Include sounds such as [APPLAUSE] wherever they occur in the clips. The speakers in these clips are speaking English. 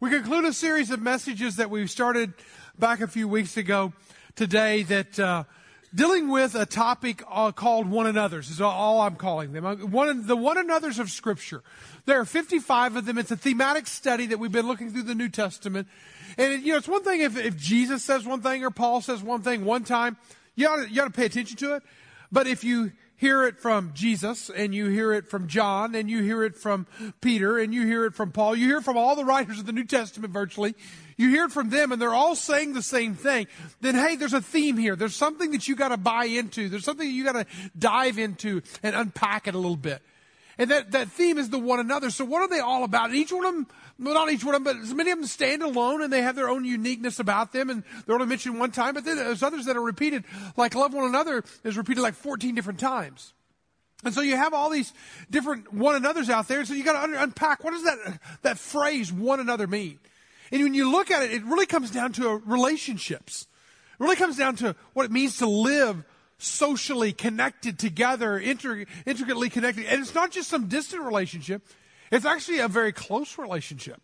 We conclude a series of messages that we started back a few weeks ago today that uh, dealing with a topic uh, called one another's is all I'm calling them. Uh, one, the one another's of Scripture. There are 55 of them. It's a thematic study that we've been looking through the New Testament. And it, you know, it's one thing if, if Jesus says one thing or Paul says one thing one time, you ought, to, you ought to pay attention to it. But if you hear it from Jesus and you hear it from John and you hear it from Peter and you hear it from Paul. You hear from all the writers of the New Testament virtually. You hear it from them and they're all saying the same thing. Then hey, there's a theme here. There's something that you gotta buy into. There's something you gotta dive into and unpack it a little bit. And that, that theme is the one another. So what are they all about? And each one of them, not each one of them, but many of them stand alone and they have their own uniqueness about them and they're only mentioned one time, but then there's others that are repeated, like love one another is repeated like 14 different times. And so you have all these different one another's out there. So you got to unpack what does that, that phrase one another mean? And when you look at it, it really comes down to relationships. It really comes down to what it means to live socially connected together, intricately connected. And it's not just some distant relationship. It's actually a very close relationship.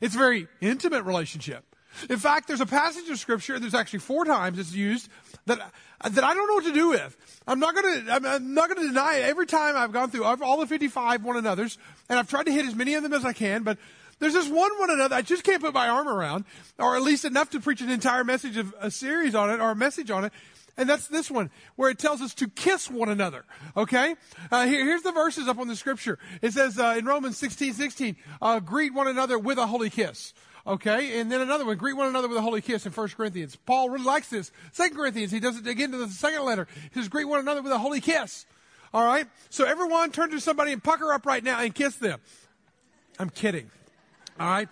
It's a very intimate relationship. In fact, there's a passage of scripture, there's actually four times it's used that, that I don't know what to do with. I'm not gonna, I'm not gonna deny it. Every time I've gone through all the 55 one another's, and I've tried to hit as many of them as I can, but there's this one one another I just can't put my arm around, or at least enough to preach an entire message of a series on it, or a message on it. And that's this one, where it tells us to kiss one another. Okay? Uh, here, here's the verses up on the scripture. It says uh, in Romans 16, 16, uh, greet one another with a holy kiss. Okay? And then another one, greet one another with a holy kiss in 1 Corinthians. Paul really likes this. 2 Corinthians, he does it again to the second letter. He says, greet one another with a holy kiss. All right? So everyone turn to somebody and pucker up right now and kiss them. I'm kidding. All right?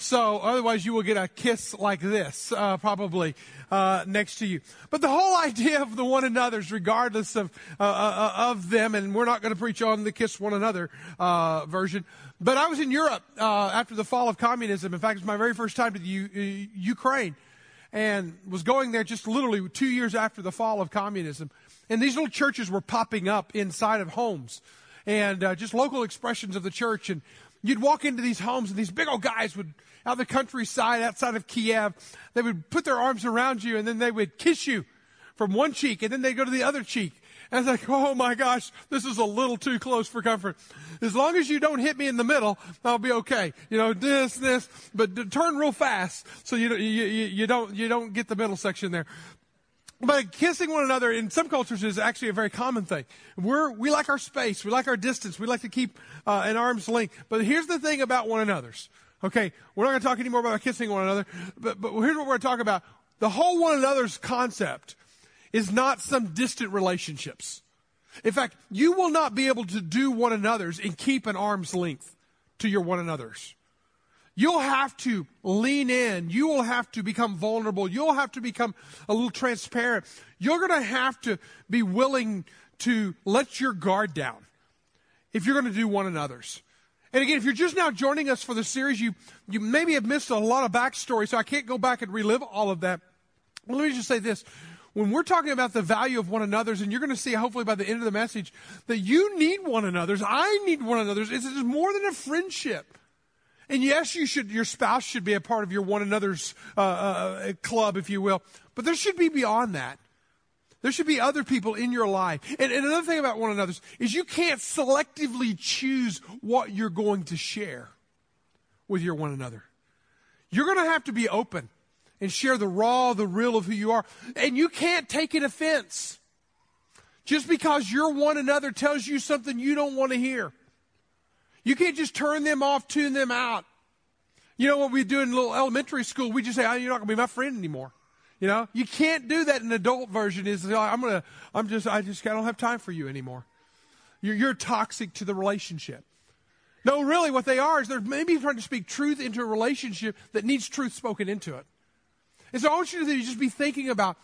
So otherwise you will get a kiss like this, uh, probably, uh, next to you. But the whole [LAUGHS] idea of the one another's, regardless of, uh, uh, uh of them, and we're not going to preach on the kiss one another, uh, version. But I was in Europe, after the fall of communism. In fact, it was my very first time to the U- Ukraine and was going there just literally two years after the fall of communism. And these little churches were popping up inside of homes and just local expressions of the church. And you'd walk into these homes and these big old guys would out the countryside outside of Kiev. They would put their arms around you and then they would kiss you from one cheek and then they go to the other cheek. And it's like, oh my gosh, this is a little too close for comfort. As long as you don't hit me in the middle, I'll be okay. You know, this, this, but turn real fast so you, you, you don't, you don't get the middle section there. But kissing one another in some cultures is actually a very common thing. We're, we like our space. We like our distance. We like to keep uh, an arm's length. But here's the thing about one another's. Okay, we're not going to talk anymore about kissing one another, but, but here's what we're going to talk about. The whole one another's concept is not some distant relationships. In fact, you will not be able to do one another's and keep an arm's length to your one another's. You'll have to lean in. You will have to become vulnerable. You'll have to become a little transparent. You're going to have to be willing to let your guard down if you're going to do one another's. And again, if you're just now joining us for the series, you, you maybe have missed a lot of backstory, so I can't go back and relive all of that. Let me just say this. When we're talking about the value of one another's, and you're going to see hopefully by the end of the message that you need one another's, I need one another's. It's, it's more than a friendship. And yes, you should, your spouse should be a part of your one another's uh, uh, club, if you will. But there should be beyond that. There should be other people in your life. And, and another thing about one another is you can't selectively choose what you're going to share with your one another. You're going to have to be open and share the raw, the real of who you are. And you can't take an offense just because your one another tells you something you don't want to hear. You can't just turn them off, tune them out. You know what we do in little elementary school? We just say, oh, you're not going to be my friend anymore. You know, you can't do that in adult version. Is I'm gonna, I'm just, I just, I don't have time for you anymore. You're, you're toxic to the relationship. No, really, what they are is they're maybe trying to speak truth into a relationship that needs truth spoken into it. And so I want you to just be thinking about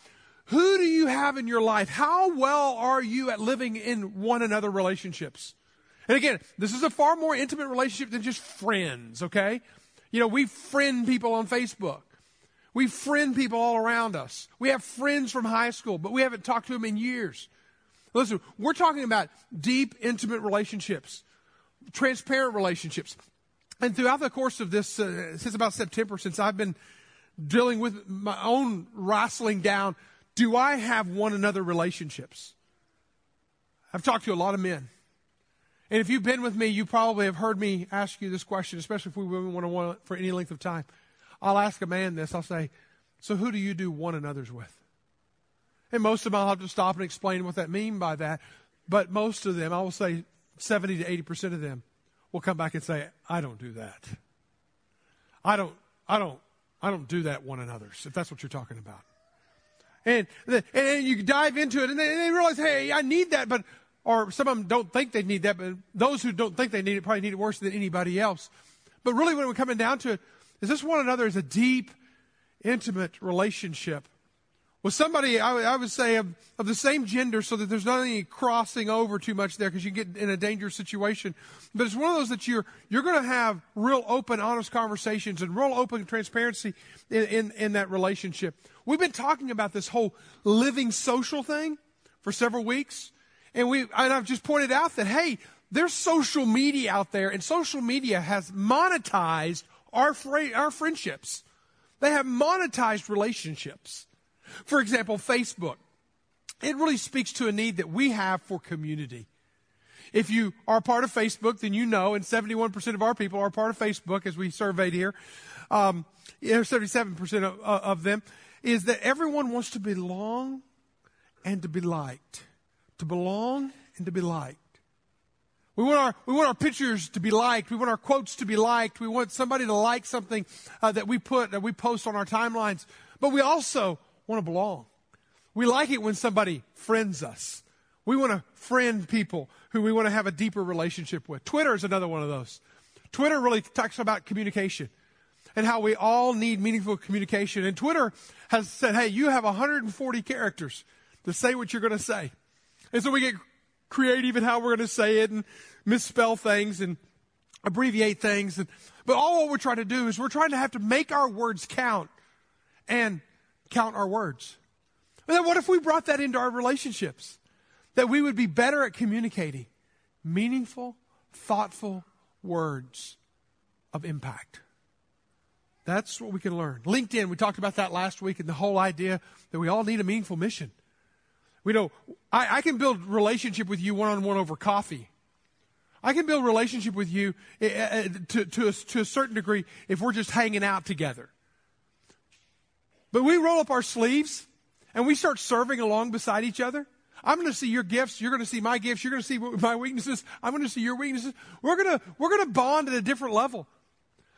who do you have in your life? How well are you at living in one another relationships? And again, this is a far more intimate relationship than just friends, okay? You know, we friend people on Facebook. We friend people all around us. We have friends from high school, but we haven't talked to them in years. Listen, we're talking about deep, intimate relationships, transparent relationships. And throughout the course of this, uh, since about September, since I've been dealing with my own wrestling down, do I have one another relationships? I've talked to a lot of men. And if you've been with me, you probably have heard me ask you this question, especially if we women want to want for any length of time. I'll ask a man this. I'll say, So who do you do one another's with? And most of them I'll have to stop and explain what that mean by that. But most of them, I will say 70 to 80% of them will come back and say, I don't do that. I don't, I don't, I don't do that one another's, if that's what you're talking about. And, and you dive into it and they, they realize, hey, I need that, but, or some of them don't think they need that, but those who don't think they need it probably need it worse than anybody else. But really, when we're coming down to it, is this one another is a deep, intimate relationship with somebody, I, I would say, of, of, the same gender so that there's not any crossing over too much there because you get in a dangerous situation. But it's one of those that you're, you're going to have real open, honest conversations and real open transparency in, in, in that relationship. We've been talking about this whole living social thing for several weeks. And we, and I've just pointed out that, hey, there's social media out there and social media has monetized our, our friendships. They have monetized relationships. For example, Facebook. It really speaks to a need that we have for community. If you are part of Facebook, then you know, and 71% of our people are part of Facebook, as we surveyed here, um, 77% of, of them, is that everyone wants to belong and to be liked. To belong and to be liked. We want our, we want our pictures to be liked. We want our quotes to be liked. We want somebody to like something uh, that we put, that we post on our timelines. But we also want to belong. We like it when somebody friends us. We want to friend people who we want to have a deeper relationship with. Twitter is another one of those. Twitter really talks about communication and how we all need meaningful communication. And Twitter has said, hey, you have 140 characters to say what you're going to say. And so we get creative in how we're going to say it and misspell things and abbreviate things. And, but all what we're trying to do is we're trying to have to make our words count and count our words. And then what if we brought that into our relationships? That we would be better at communicating meaningful, thoughtful words of impact. That's what we can learn. LinkedIn, we talked about that last week and the whole idea that we all need a meaningful mission. We know I, I can build relationship with you one on one over coffee. I can build relationship with you uh, to, to, a, to a certain degree if we're just hanging out together. But we roll up our sleeves and we start serving along beside each other. I'm going to see your gifts. You're going to see my gifts. You're going to see my weaknesses. I'm going to see your weaknesses. We're going to, we're going to bond at a different level.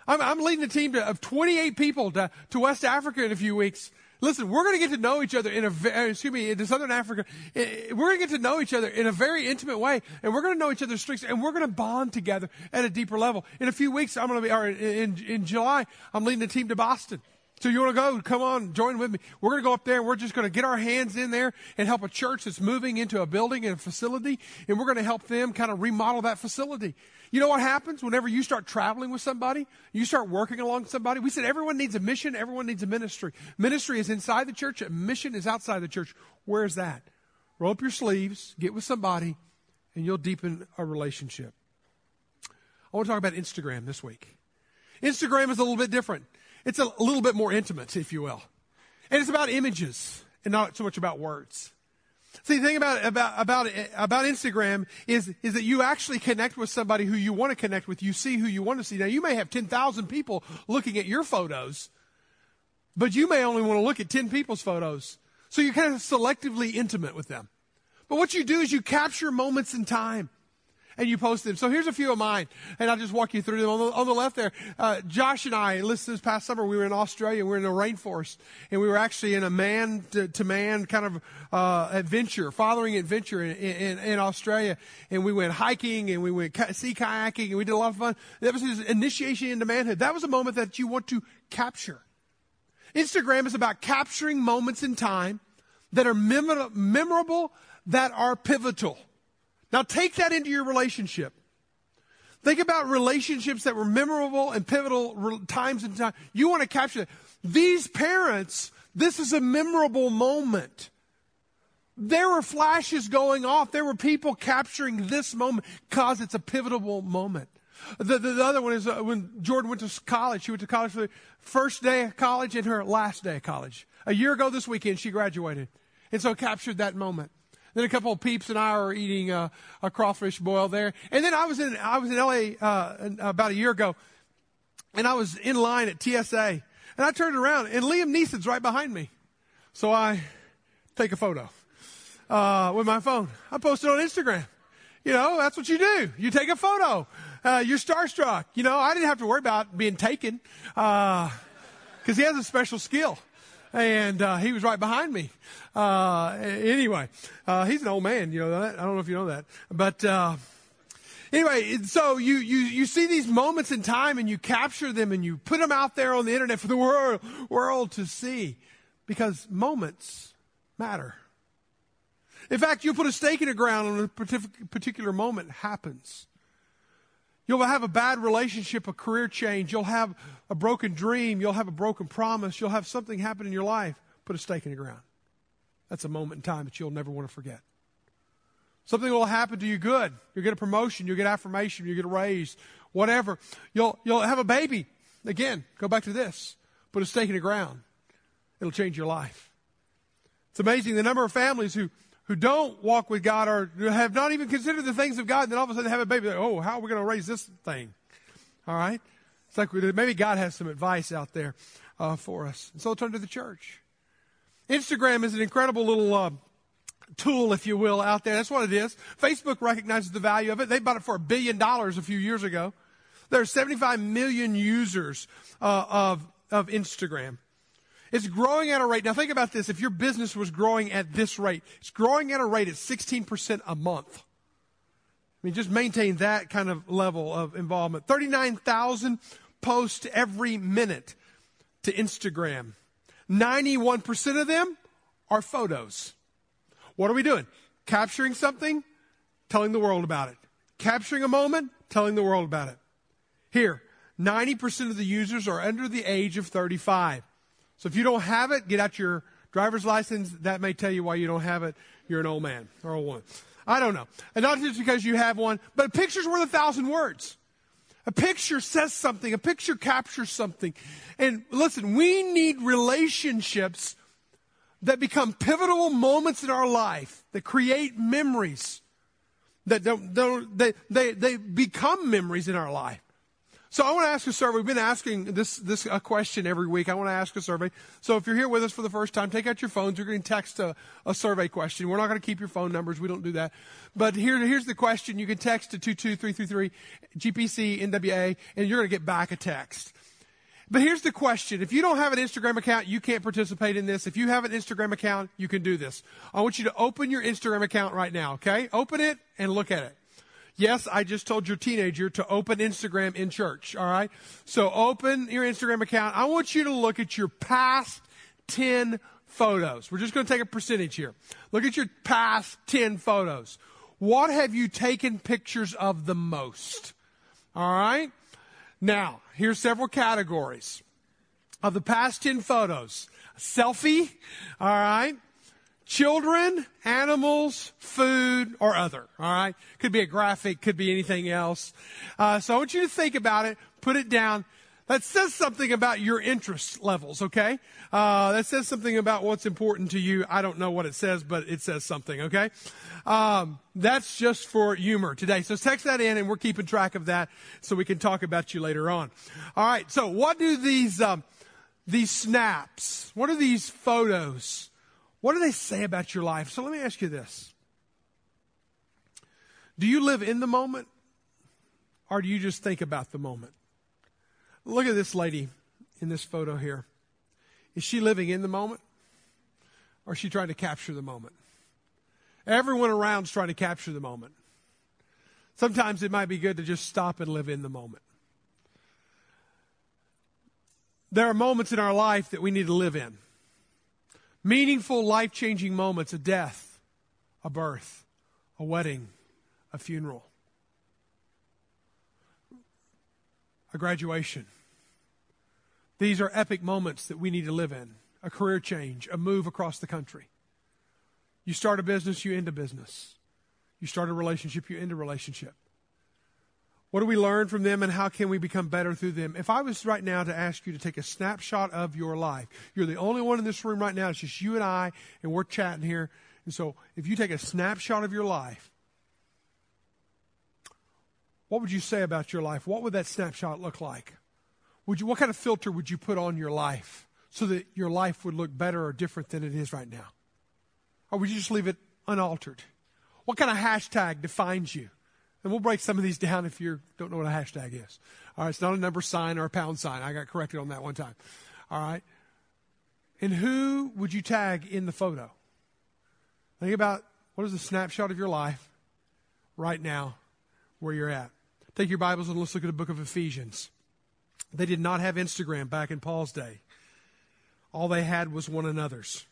I'm, I'm leading a team to, of 28 people to, to West Africa in a few weeks. Listen, we're going to get to know each other in a, uh, excuse me, in Southern Africa. We're going to get to know each other in a very intimate way, and we're going to know each other's strengths, and we're going to bond together at a deeper level. In a few weeks, I'm going to be, or in, in July, I'm leading a team to Boston. So you want to go? Come on, join with me. We're going to go up there and we're just going to get our hands in there and help a church that's moving into a building and a facility, and we're going to help them kind of remodel that facility. You know what happens whenever you start traveling with somebody? You start working along somebody? We said everyone needs a mission, everyone needs a ministry. Ministry is inside the church, a mission is outside the church. Where's that? Roll up your sleeves, get with somebody, and you'll deepen a relationship. I want to talk about Instagram this week. Instagram is a little bit different. It's a little bit more intimate, if you will. And it's about images and not so much about words. See, the thing about, about, about, about Instagram is, is that you actually connect with somebody who you want to connect with. You see who you want to see. Now, you may have 10,000 people looking at your photos, but you may only want to look at 10 people's photos. So you're kind of selectively intimate with them. But what you do is you capture moments in time and you post them. So here's a few of mine, and I'll just walk you through them. On the, on the left there, uh, Josh and I, listen, this past summer, we were in Australia. We were in the rainforest, and we were actually in a man to, man kind of uh, adventure, fathering adventure in, in, in, Australia. And we went hiking, and we went sea kayaking, and we did a lot of fun. That was his initiation into manhood. That was a moment that you want to capture. Instagram is about capturing moments in time that are memorable, that are pivotal. Now take that into your relationship. Think about relationships that were memorable and pivotal times in time. You want to capture that. These parents, this is a memorable moment. There were flashes going off. There were people capturing this moment because it's a pivotal moment. The, the, the other one is uh, when Jordan went to college. She went to college for the first day of college and her last day of college. A year ago this weekend, she graduated. And so captured that moment. Then a couple of peeps and I were eating uh, a crawfish boil there. And then I was in, I was in LA uh, about a year ago and I was in line at TSA and I turned around and Liam Neeson's right behind me. So I take a photo uh, with my phone. I post it on Instagram. You know, that's what you do. You take a photo. Uh, you're starstruck. You know, I didn't have to worry about being taken because uh, he has a special skill. And uh, he was right behind me. Uh, anyway, uh, he's an old man. You know that. I don't know if you know that, but anyway, so you, you, you see these moments in time and you capture them and you put them out there on the internet for the world, world to see because moments matter. In fact, you put a stake in the ground when a particular moment happens. You'll have a bad relationship, a career change. You'll have a broken dream. You'll have a broken promise. You'll have something happen in your life. Put a stake in the ground. That's a moment in time that you'll never want to forget. Something will happen to you good. You'll get a promotion. You'll get affirmation. You'll get a raise. Whatever. You'll, you'll have a baby. Again, go back to this. Put a stake in the ground. It'll change your life. It's amazing the number of families who, who don't walk with God or have not even considered the things of God, and then all of a sudden they have a baby. Like, oh, how are we going to raise this thing? All right? It's like maybe God has some advice out there uh, for us. And so turn to the church. Instagram is an incredible little uh, tool, if you will, out there. That's what it is. Facebook recognizes the value of it. They bought it for a billion dollars a few years ago. There are 75 million users uh, of, of Instagram. It's growing at a rate. Now think about this. If your business was growing at this rate, it's growing at a rate at 16% a month. I mean, just maintain that kind of level of involvement. 39,000 posts every minute to Instagram. 91% of them are photos. What are we doing? Capturing something, telling the world about it. Capturing a moment, telling the world about it. Here, 90% of the users are under the age of 35. So if you don't have it, get out your driver's license. That may tell you why you don't have it. You're an old man or old woman. I don't know. And not just because you have one, but a picture's worth a thousand words. A picture says something. A picture captures something. And listen, we need relationships that become pivotal moments in our life that create memories that don't, don't they, they, they become memories in our life. So I want to ask a survey. We've been asking this, this a question every week. I want to ask a survey. So if you're here with us for the first time, take out your phones. You're going to text a, a survey question. We're not going to keep your phone numbers. We don't do that. But here, here's the question. You can text to 22333 GPC NWA and you're going to get back a text. But here's the question. If you don't have an Instagram account, you can't participate in this. If you have an Instagram account, you can do this. I want you to open your Instagram account right now, okay? Open it and look at it. Yes, I just told your teenager to open Instagram in church, all right? So open your Instagram account. I want you to look at your past 10 photos. We're just going to take a percentage here. Look at your past 10 photos. What have you taken pictures of the most? All right? Now, here's several categories of the past 10 photos. Selfie, all right? Children, animals, food, or other. All right. Could be a graphic, could be anything else. Uh, so I want you to think about it, put it down. That says something about your interest levels, okay? Uh, that says something about what's important to you. I don't know what it says, but it says something, okay? Um, that's just for humor today. So text that in, and we're keeping track of that so we can talk about you later on. All right. So what do these um, these snaps? What are these photos? What do they say about your life? So let me ask you this Do you live in the moment or do you just think about the moment? Look at this lady in this photo here. Is she living in the moment or is she trying to capture the moment? Everyone around is trying to capture the moment. Sometimes it might be good to just stop and live in the moment. There are moments in our life that we need to live in meaningful, life changing moments a death, a birth, a wedding, a funeral, a graduation. These are epic moments that we need to live in a career change, a move across the country. You start a business, you end a business. You start a relationship, you end a relationship. What do we learn from them and how can we become better through them? If I was right now to ask you to take a snapshot of your life, you're the only one in this room right now. It's just you and I, and we're chatting here. And so if you take a snapshot of your life, what would you say about your life? What would that snapshot look like? Would you, what kind of filter would you put on your life so that your life would look better or different than it is right now? Or would you just leave it unaltered? What kind of hashtag defines you? And we'll break some of these down if you don't know what a hashtag is. All right, it's not a number sign or a pound sign. I got corrected on that one time. All right. And who would you tag in the photo? Think about what is a snapshot of your life right now where you're at. Take your Bibles and let's look at the book of Ephesians. They did not have Instagram back in Paul's day. All they had was one another's.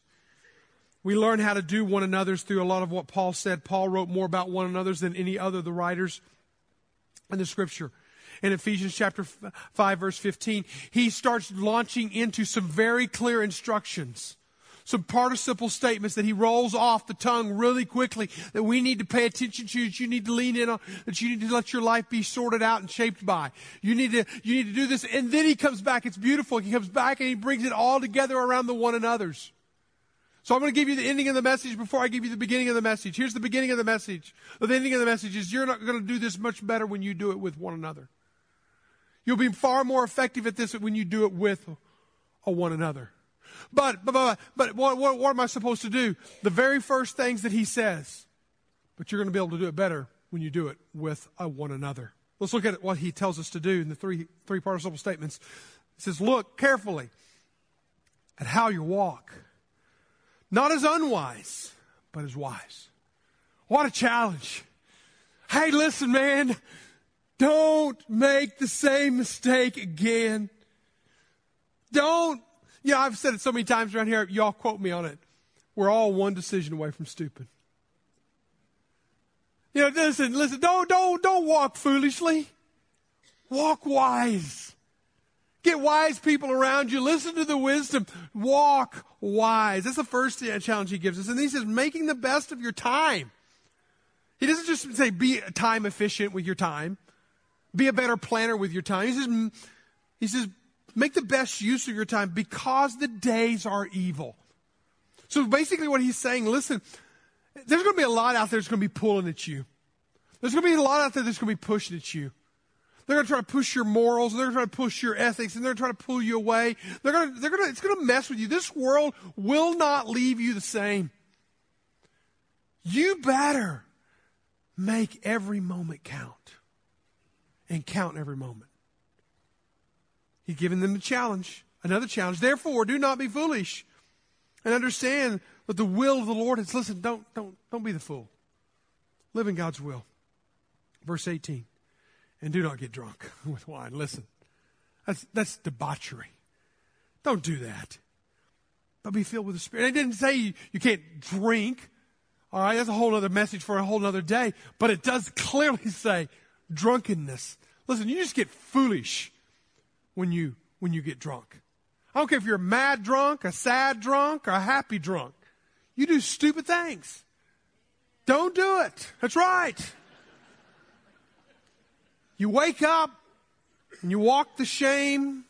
We learn how to do one another's through a lot of what Paul said. Paul wrote more about one another's than any other of the writers in the scripture. In Ephesians chapter 5 verse 15, he starts launching into some very clear instructions some participle statements that he rolls off the tongue really quickly that we need to pay attention to, that you need to lean in on, that you need to let your life be sorted out and shaped by. You need to, you need to do this. And then he comes back. It's beautiful. He comes back and he brings it all together around the one another's. So I'm going to give you the ending of the message before I give you the beginning of the message. Here's the beginning of the message. The ending of the message is you're not going to do this much better when you do it with one another. You'll be far more effective at this when you do it with a one another. But, but, but, but what, what, what am I supposed to do? The very first things that he says. But you're going to be able to do it better when you do it with a one another. Let's look at what he tells us to do in the three, three participle statements. He says, look carefully at how you walk. Not as unwise, but as wise. What a challenge. Hey, listen, man. Don't make the same mistake again. Don't you know, I've said it so many times around here, y'all quote me on it. We're all one decision away from stupid. You know, listen, listen, don't, don't, don't walk foolishly. Walk wise. Get wise people around you. Listen to the wisdom. Walk wise. That's the first challenge he gives us. And he says, making the best of your time. He doesn't just say be time efficient with your time. Be a better planner with your time. He says, he says, Make the best use of your time because the days are evil. So basically, what he's saying, listen, there's going to be a lot out there that's going to be pulling at you. There's going to be a lot out there that's going to be pushing at you. They're going to try to push your morals, and they're going to try to push your ethics, and they're going to try to pull you away. They're going to, they're going to, it's going to mess with you. This world will not leave you the same. You better make every moment count and count every moment. He's given them a challenge, another challenge. Therefore, do not be foolish and understand that the will of the Lord is listen, don't, don't, don't be the fool. Live in God's will. Verse 18. And do not get drunk [LAUGHS] with wine. Listen, that's, that's debauchery. Don't do that. But be filled with the Spirit. I didn't say you, you can't drink. All right, that's a whole other message for a whole other day. But it does clearly [LAUGHS] say drunkenness. Listen, you just get foolish when you when you get drunk. I don't care if you're a mad drunk, a sad drunk, or a happy drunk. You do stupid things. Don't do it. That's right. You wake up and you walk the shame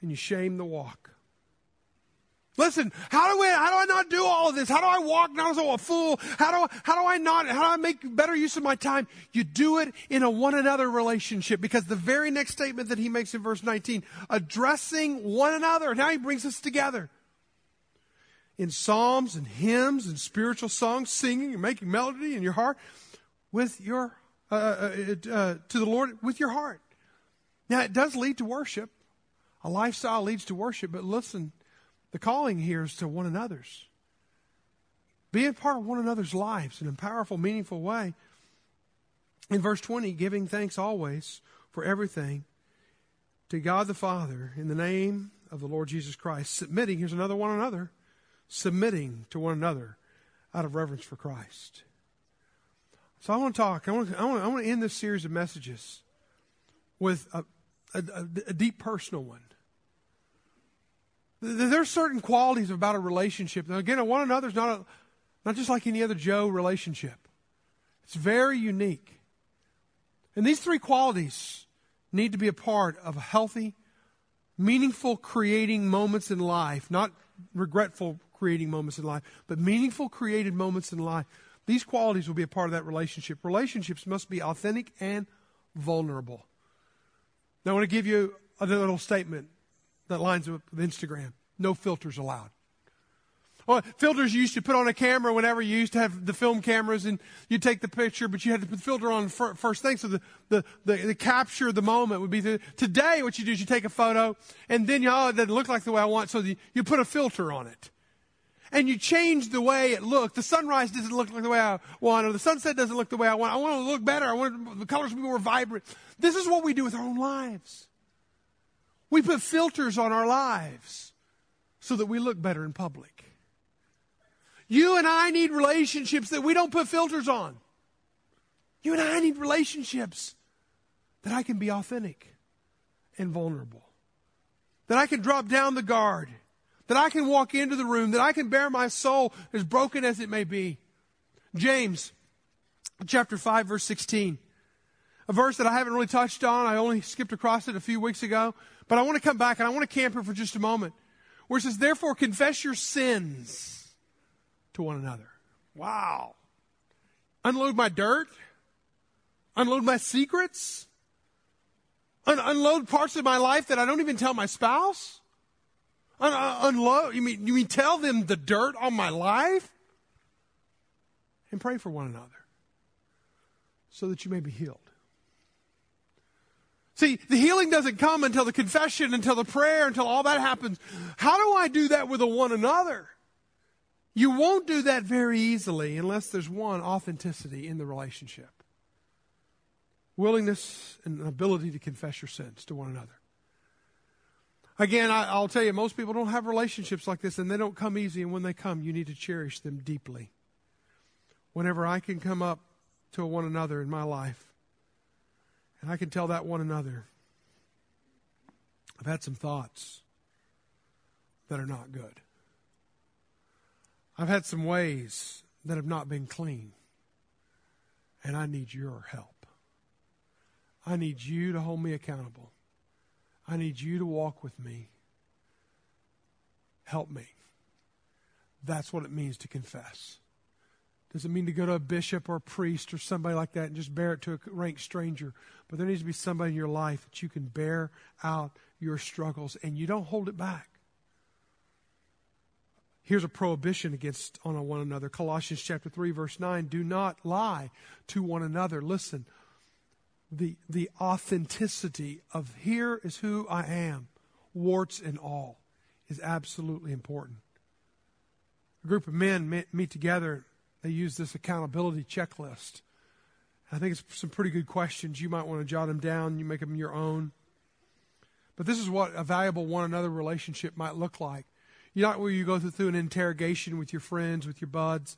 and you shame the walk. Listen, how do I, how do I not do all of this? How do I walk not as a fool? How do, how do I not, how do I make better use of my time? You do it in a one another relationship because the very next statement that he makes in verse 19, addressing one another, Now he brings us together. In psalms and hymns and spiritual songs, singing and making melody in your heart with your, uh, uh, uh, to the Lord with your heart. Now it does lead to worship. A lifestyle leads to worship, but listen, the calling here is to one another's. Be a part of one another's lives in a powerful, meaningful way. In verse 20, giving thanks always for everything to God the Father in the name of the Lord Jesus Christ. Submitting, here's another one another, submitting to one another out of reverence for Christ. So I want to talk, I want to, I want to, I want to end this series of messages with a, a, a deep personal one. There's certain qualities about a relationship. Now, again, one another is not, a, not just like any other Joe relationship. It's very unique. And these three qualities need to be a part of healthy, meaningful creating moments in life, not regretful creating moments in life, but meaningful created moments in life. These qualities will be a part of that relationship. Relationships must be authentic and vulnerable. Now, I want to give you another little statement that lines up with Instagram. No filters allowed. Well, filters you used to put on a camera whenever you used to have the film cameras and you take the picture, but you had to put the filter on first thing. So the, the, the, the capture the moment would be the, today what you do is you take a photo and then you, oh, it doesn't look like the way I want. So the, you put a filter on it and you change the way it looked. The sunrise doesn't look like the way I want, or the sunset doesn't look the way I want. I want it to look better. I want the colors to be more vibrant. This is what we do with our own lives. We put filters on our lives so that we look better in public. You and I need relationships that we don't put filters on. You and I need relationships that I can be authentic and vulnerable. That I can drop down the guard that I can walk into the room, that I can bare my soul as broken as it may be. James chapter 5 verse 16. A verse that I haven't really touched on. I only skipped across it a few weeks ago. But I want to come back and I want to camp here for just a moment. Where it says, therefore confess your sins to one another. Wow. Unload my dirt. Unload my secrets. Un- unload parts of my life that I don't even tell my spouse. Uh, unload. You mean, you mean tell them the dirt on my life? And pray for one another so that you may be healed. See, the healing doesn't come until the confession, until the prayer, until all that happens. How do I do that with a one another? You won't do that very easily unless there's one authenticity in the relationship. Willingness and ability to confess your sins to one another. Again, I, will tell you, most people don't have relationships like this, and they don't come easy. And when they come, you need to cherish them deeply. Whenever I can come up to one another in my life, and I can tell that one another, I've had some thoughts that are not good. I've had some ways that have not been clean, and I need your help. I need you to hold me accountable. I need you to walk with me. Help me. That's what it means to confess. Doesn't mean to go to a bishop or a priest or somebody like that and just bear it to a rank stranger. But there needs to be somebody in your life that you can bear out your struggles and you don't hold it back. Here's a prohibition against on one another. Colossians chapter 3 verse 9, do not lie to one another. Listen, the, the authenticity of here is who I am, warts and all, is absolutely important. A group of men meet together. They use this accountability checklist. I think it's some pretty good questions. You might want to jot them down. You make them your own. But this is what a valuable one another relationship might look like. You're not where you go through an interrogation with your friends, with your buds,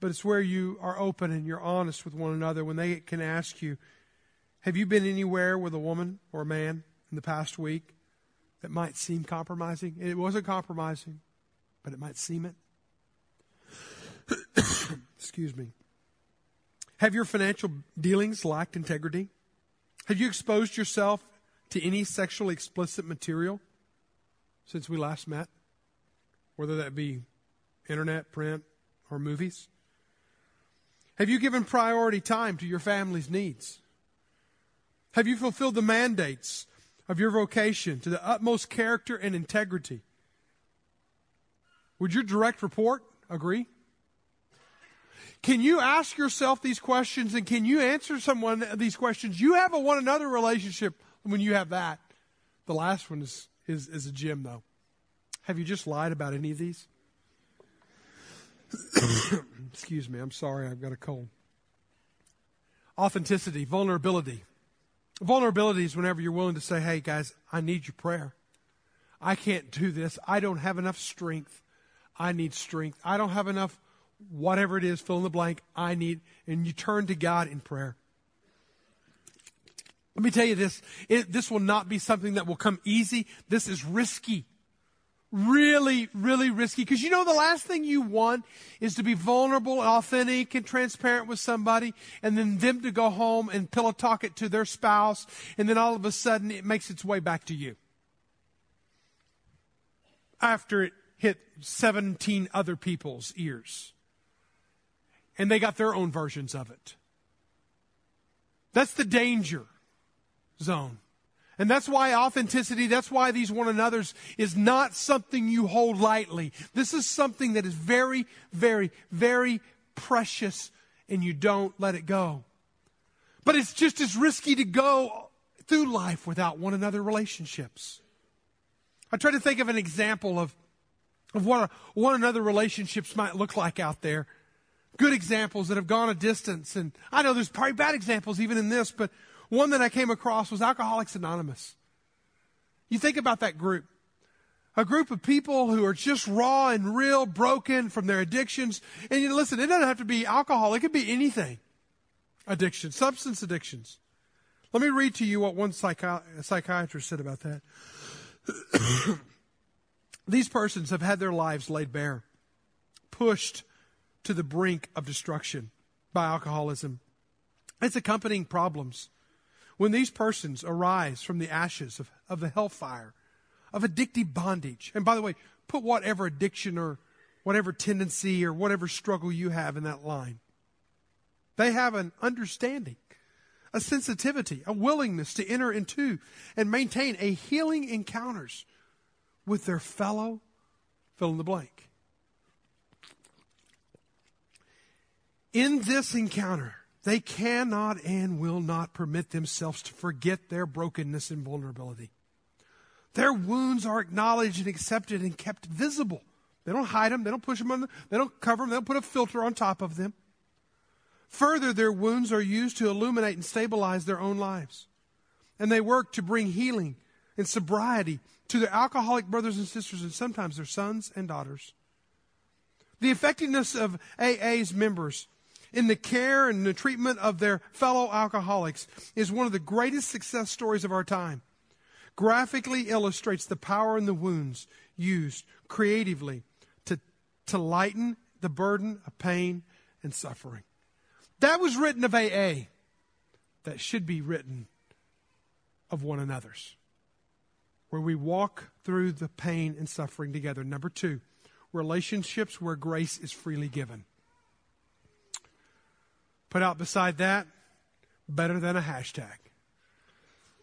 but it's where you are open and you're honest with one another when they can ask you, have you been anywhere with a woman or a man in the past week that might seem compromising? It wasn't compromising, but it might seem it. [COUGHS] Excuse me. Have your financial dealings lacked integrity? Have you exposed yourself to any sexually explicit material since we last met? Whether that be internet, print, or movies? Have you given priority time to your family's needs? Have you fulfilled the mandates of your vocation to the utmost character and integrity? Would your direct report agree? Can you ask yourself these questions and can you answer someone these questions? You have a one another relationship when you have that. The last one is, is, is a gem, though. Have you just lied about any of these? [COUGHS] Excuse me, I'm sorry, I've got a cold. Authenticity, vulnerability. Vulnerability is whenever you're willing to say, hey, guys, I need your prayer. I can't do this. I don't have enough strength. I need strength. I don't have enough, whatever it is, fill in the blank. I need, and you turn to God in prayer. Let me tell you this. It, this will not be something that will come easy. This is risky. Really, really risky. Because you know, the last thing you want is to be vulnerable, authentic, and transparent with somebody, and then them to go home and pillow talk it to their spouse, and then all of a sudden it makes its way back to you. After it hit 17 other people's ears. And they got their own versions of it. That's the danger zone. And that's why authenticity, that's why these one another's is not something you hold lightly. This is something that is very, very, very precious and you don't let it go. But it's just as risky to go through life without one another relationships. I try to think of an example of, of what a, one another relationships might look like out there. Good examples that have gone a distance. And I know there's probably bad examples even in this, but one that I came across was Alcoholics Anonymous. You think about that group. A group of people who are just raw and real, broken from their addictions. And you know, listen, it doesn't have to be alcohol. It could be anything. Addiction, substance addictions. Let me read to you what one psychi- psychiatrist said about that. [COUGHS] These persons have had their lives laid bare, pushed to the brink of destruction by alcoholism. Its accompanying problems when these persons arise from the ashes of, of the hellfire, of addictive bondage, and by the way, put whatever addiction or whatever tendency or whatever struggle you have in that line. They have an understanding, a sensitivity, a willingness to enter into and maintain a healing encounters with their fellow fill in the blank. In this encounter, they cannot and will not permit themselves to forget their brokenness and vulnerability. Their wounds are acknowledged and accepted and kept visible. They don't hide them, they don't push them they don't cover them, they don't put a filter on top of them. Further, their wounds are used to illuminate and stabilize their own lives. And they work to bring healing and sobriety to their alcoholic brothers and sisters and sometimes their sons and daughters. The effectiveness of AA's members in the care and the treatment of their fellow alcoholics is one of the greatest success stories of our time. Graphically illustrates the power in the wounds used creatively to, to lighten the burden of pain and suffering. That was written of AA. That should be written of one another's, where we walk through the pain and suffering together. Number two, relationships where grace is freely given. Put out beside that, better than a hashtag.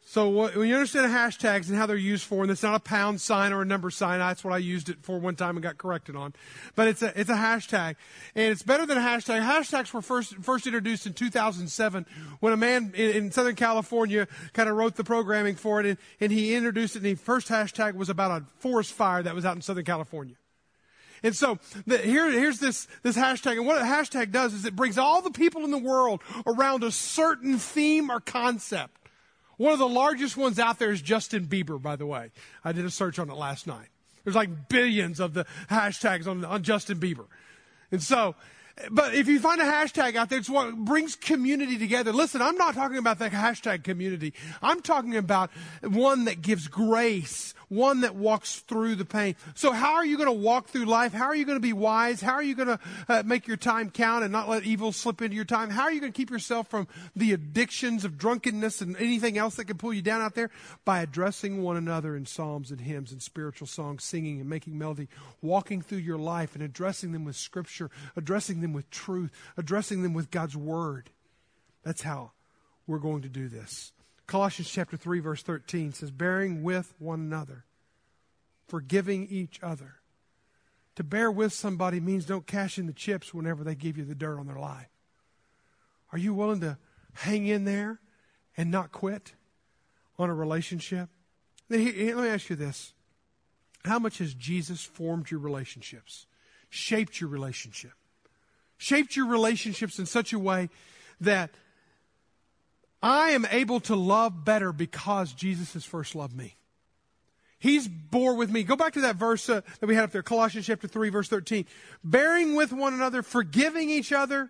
So when you understand hashtags and how they're used for, and it's not a pound sign or a number sign, that's what I used it for one time and got corrected on. But it's a, it's a hashtag. And it's better than a hashtag. Hashtags were first, first introduced in 2007 when a man in, in Southern California kind of wrote the programming for it and, and he introduced it and the first hashtag was about a forest fire that was out in Southern California. And so the, here, here's this, this hashtag. And what a hashtag does is it brings all the people in the world around a certain theme or concept. One of the largest ones out there is Justin Bieber, by the way. I did a search on it last night. There's like billions of the hashtags on, on Justin Bieber. And so, but if you find a hashtag out there, it's what brings community together. Listen, I'm not talking about that hashtag community. I'm talking about one that gives grace one that walks through the pain. So how are you going to walk through life? How are you going to be wise? How are you going to uh, make your time count and not let evil slip into your time? How are you going to keep yourself from the addictions of drunkenness and anything else that can pull you down out there? By addressing one another in psalms and hymns and spiritual songs, singing and making melody, walking through your life and addressing them with scripture, addressing them with truth, addressing them with God's word. That's how we're going to do this. Colossians chapter 3 verse 13 says, bearing with one another, forgiving each other. To bear with somebody means don't cash in the chips whenever they give you the dirt on their life. Are you willing to hang in there and not quit on a relationship? Let me ask you this. How much has Jesus formed your relationships? Shaped your relationship? Shaped your relationships in such a way that I am able to love better because Jesus has first loved me. He's bore with me. Go back to that verse uh, that we had up there, Colossians chapter 3, verse 13. Bearing with one another, forgiving each other.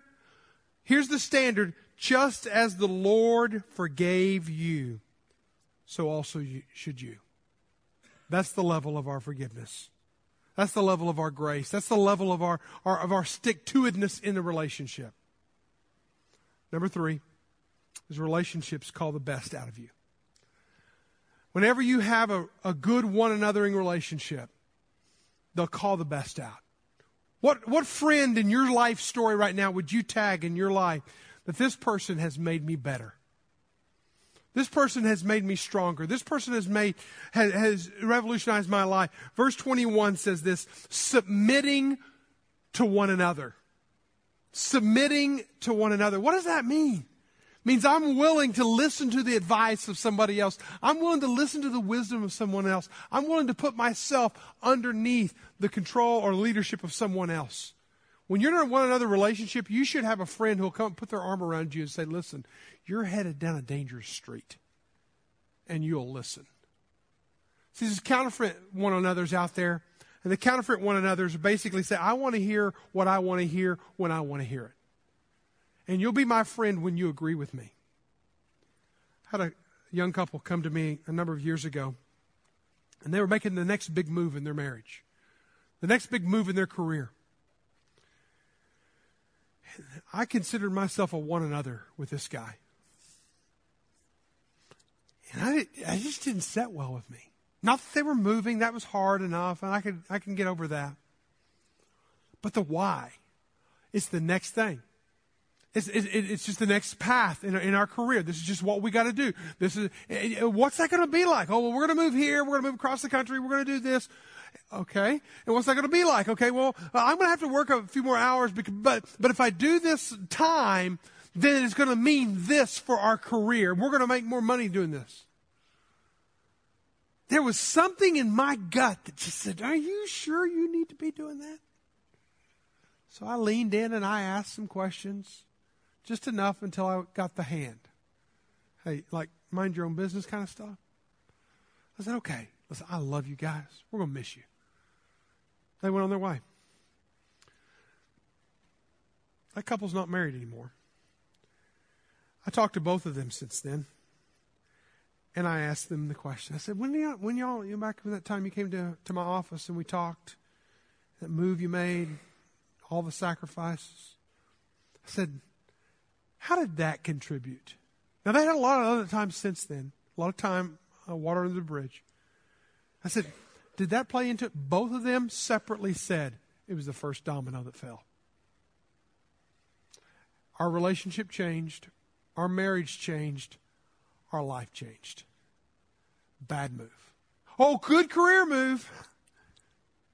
Here's the standard just as the Lord forgave you, so also you, should you. That's the level of our forgiveness. That's the level of our grace. That's the level of our, our of our stick to itness in the relationship. Number three is relationships call the best out of you. Whenever you have a, a good one anothering relationship, they'll call the best out. What, what friend in your life story right now would you tag in your life that this person has made me better? This person has made me stronger. This person has made, has, has revolutionized my life. Verse 21 says this, submitting to one another. Submitting to one another. What does that mean? Means I'm willing to listen to the advice of somebody else. I'm willing to listen to the wisdom of someone else. I'm willing to put myself underneath the control or leadership of someone else. When you're in one another relationship, you should have a friend who'll come put their arm around you and say, listen, you're headed down a dangerous street. And you'll listen. See, there's counterfeit one another's out there. And the counterfeit one another's basically say, I want to hear what I want to hear when I want to hear it. And you'll be my friend when you agree with me. I had a young couple come to me a number of years ago, and they were making the next big move in their marriage, the next big move in their career. I considered myself a one another with this guy. And I, I just didn't set well with me. Not that they were moving, that was hard enough, and I could I can get over that. But the why, it's the next thing. It's, it, it's just the next path in, in our career. This is just what we got to do. This is eh, eh, what's that going to be like? Oh, well, we're going to move here. We're going to move across the country. We're going to do this. Okay. And what's that going to be like? Okay. Well, I'm going to have to work a few more hours, because, but, but if I do this time, then it's going to mean this for our career. We're going to make more money doing this. There was something in my gut that just said, Are you sure you need to be doing that? So I leaned in and I asked some questions, just enough until I got the hand. Hey, like, mind your own business kind of stuff. I said, Okay, listen, I love you guys. We're going to miss you. They went on their way. That couple's not married anymore. I talked to both of them since then. And I asked them the question. I said, when y'all, when y'all, you back from that time you came to, to my office and we talked, that move you made, all the sacrifices. I said, how did that contribute? Now they had a lot of other times since then, a lot of time uh, water under the bridge. I said, did that play into it? Both of them separately said it was the first domino that fell. Our relationship changed, our marriage changed, our life changed. Bad move. Oh, good career move.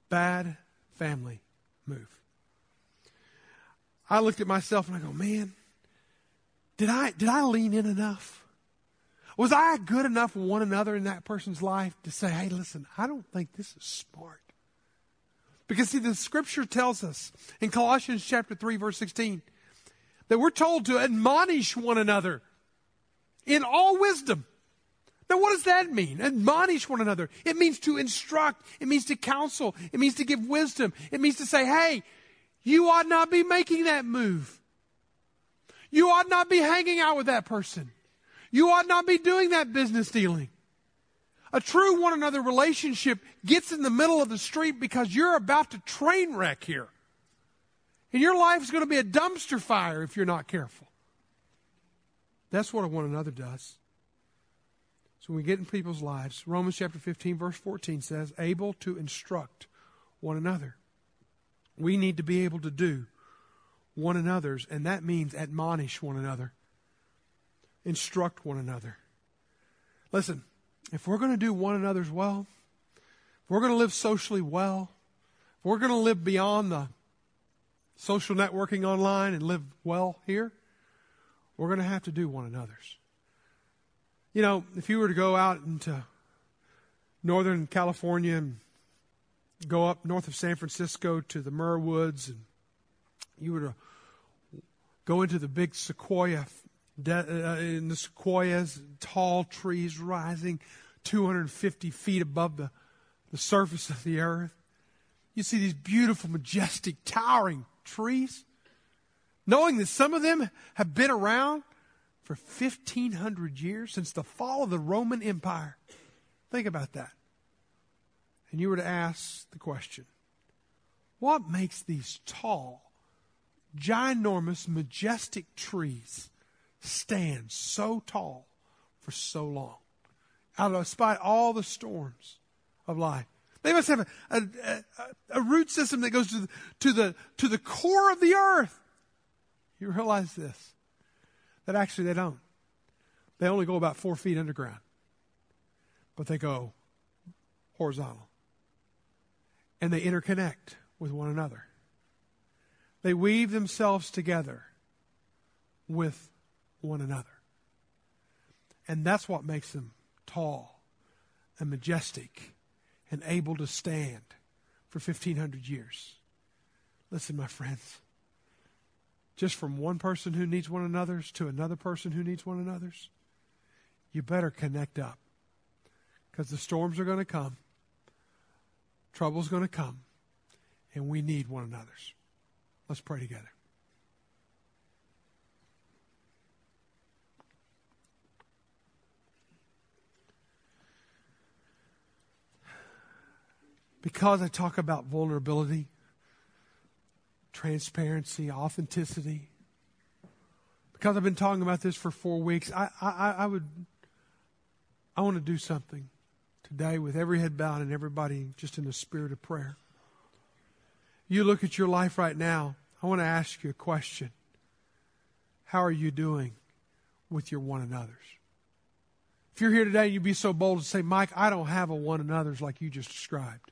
Bad family move. I looked at myself and I go, man, did I, did I lean in enough? Was I good enough one another in that person's life to say, hey, listen, I don't think this is smart? Because see, the scripture tells us in Colossians chapter 3, verse 16, that we're told to admonish one another in all wisdom. Now, what does that mean? Admonish one another. It means to instruct. It means to counsel. It means to give wisdom. It means to say, hey, you ought not be making that move. You ought not be hanging out with that person. You ought not be doing that business dealing. A true one another relationship gets in the middle of the street because you're about to train wreck here. And your life is going to be a dumpster fire if you're not careful. That's what a one another does. So when we get in people's lives, Romans chapter 15, verse 14 says, able to instruct one another. We need to be able to do one another's, and that means admonish one another instruct one another. Listen, if we're going to do one another's well, if we're going to live socially well, if we're going to live beyond the social networking online and live well here, we're going to have to do one another's. You know, if you were to go out into Northern California and go up north of San Francisco to the Muir Woods and you were to go into the big sequoia uh, in the sequoias, tall trees rising 250 feet above the, the surface of the earth. You see these beautiful, majestic, towering trees, knowing that some of them have been around for 1,500 years since the fall of the Roman Empire. Think about that. And you were to ask the question what makes these tall, ginormous, majestic trees stand so tall for so long? Out of spite all the storms of life. They must have a, a, a, a root system that goes to the, to, the, to the core of the earth. You realize this? That actually they don't. They only go about four feet underground, but they go horizontal. And they interconnect with one another. They weave themselves together with one another. And that's what makes them tall and majestic and able to stand for 1,500 years. Listen, my friends, just from one person who needs one another's to another person who needs one another's, you better connect up because the storms are going to come, trouble's going to come, and we need one another's. Let's pray together. Because I talk about vulnerability, transparency, authenticity, because I've been talking about this for four weeks, I, I, I would, I want to do something today with every head bowed and everybody just in the spirit of prayer. You look at your life right now, I want to ask you a question. How are you doing with your one another's? If you're here today, you'd be so bold to say, Mike, I don't have a one another's like you just described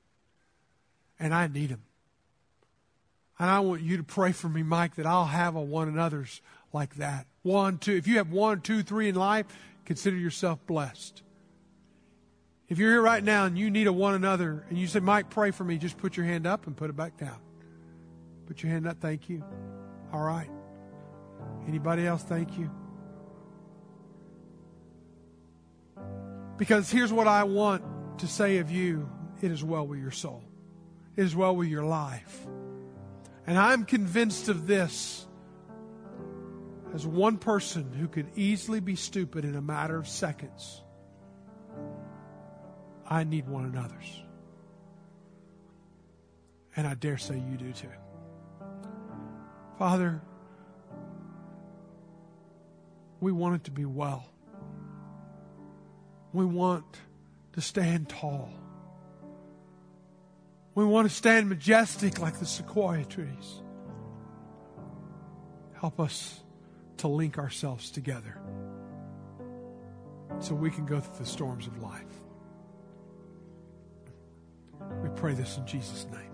and I need them. And I want you to pray for me, Mike, that I'll have a one another's like that. One, two. If you have one, two, three in life, consider yourself blessed. If you're here right now and you need a one another and you say, Mike, pray for me, just put your hand up and put it back down. Put your hand up, thank you. All right. Anybody else, thank you. Because here's what I want to say of you it is well with your soul it is well with your life. And I'm convinced of this as one person who could easily be stupid in a matter of seconds. I need one another's. And I dare say you do too. Father, we want it to be well. We want to stand tall. We want to stand majestic like the sequoia trees. Help us to link ourselves together so we can go through the storms of life. We pray this in Jesus' name.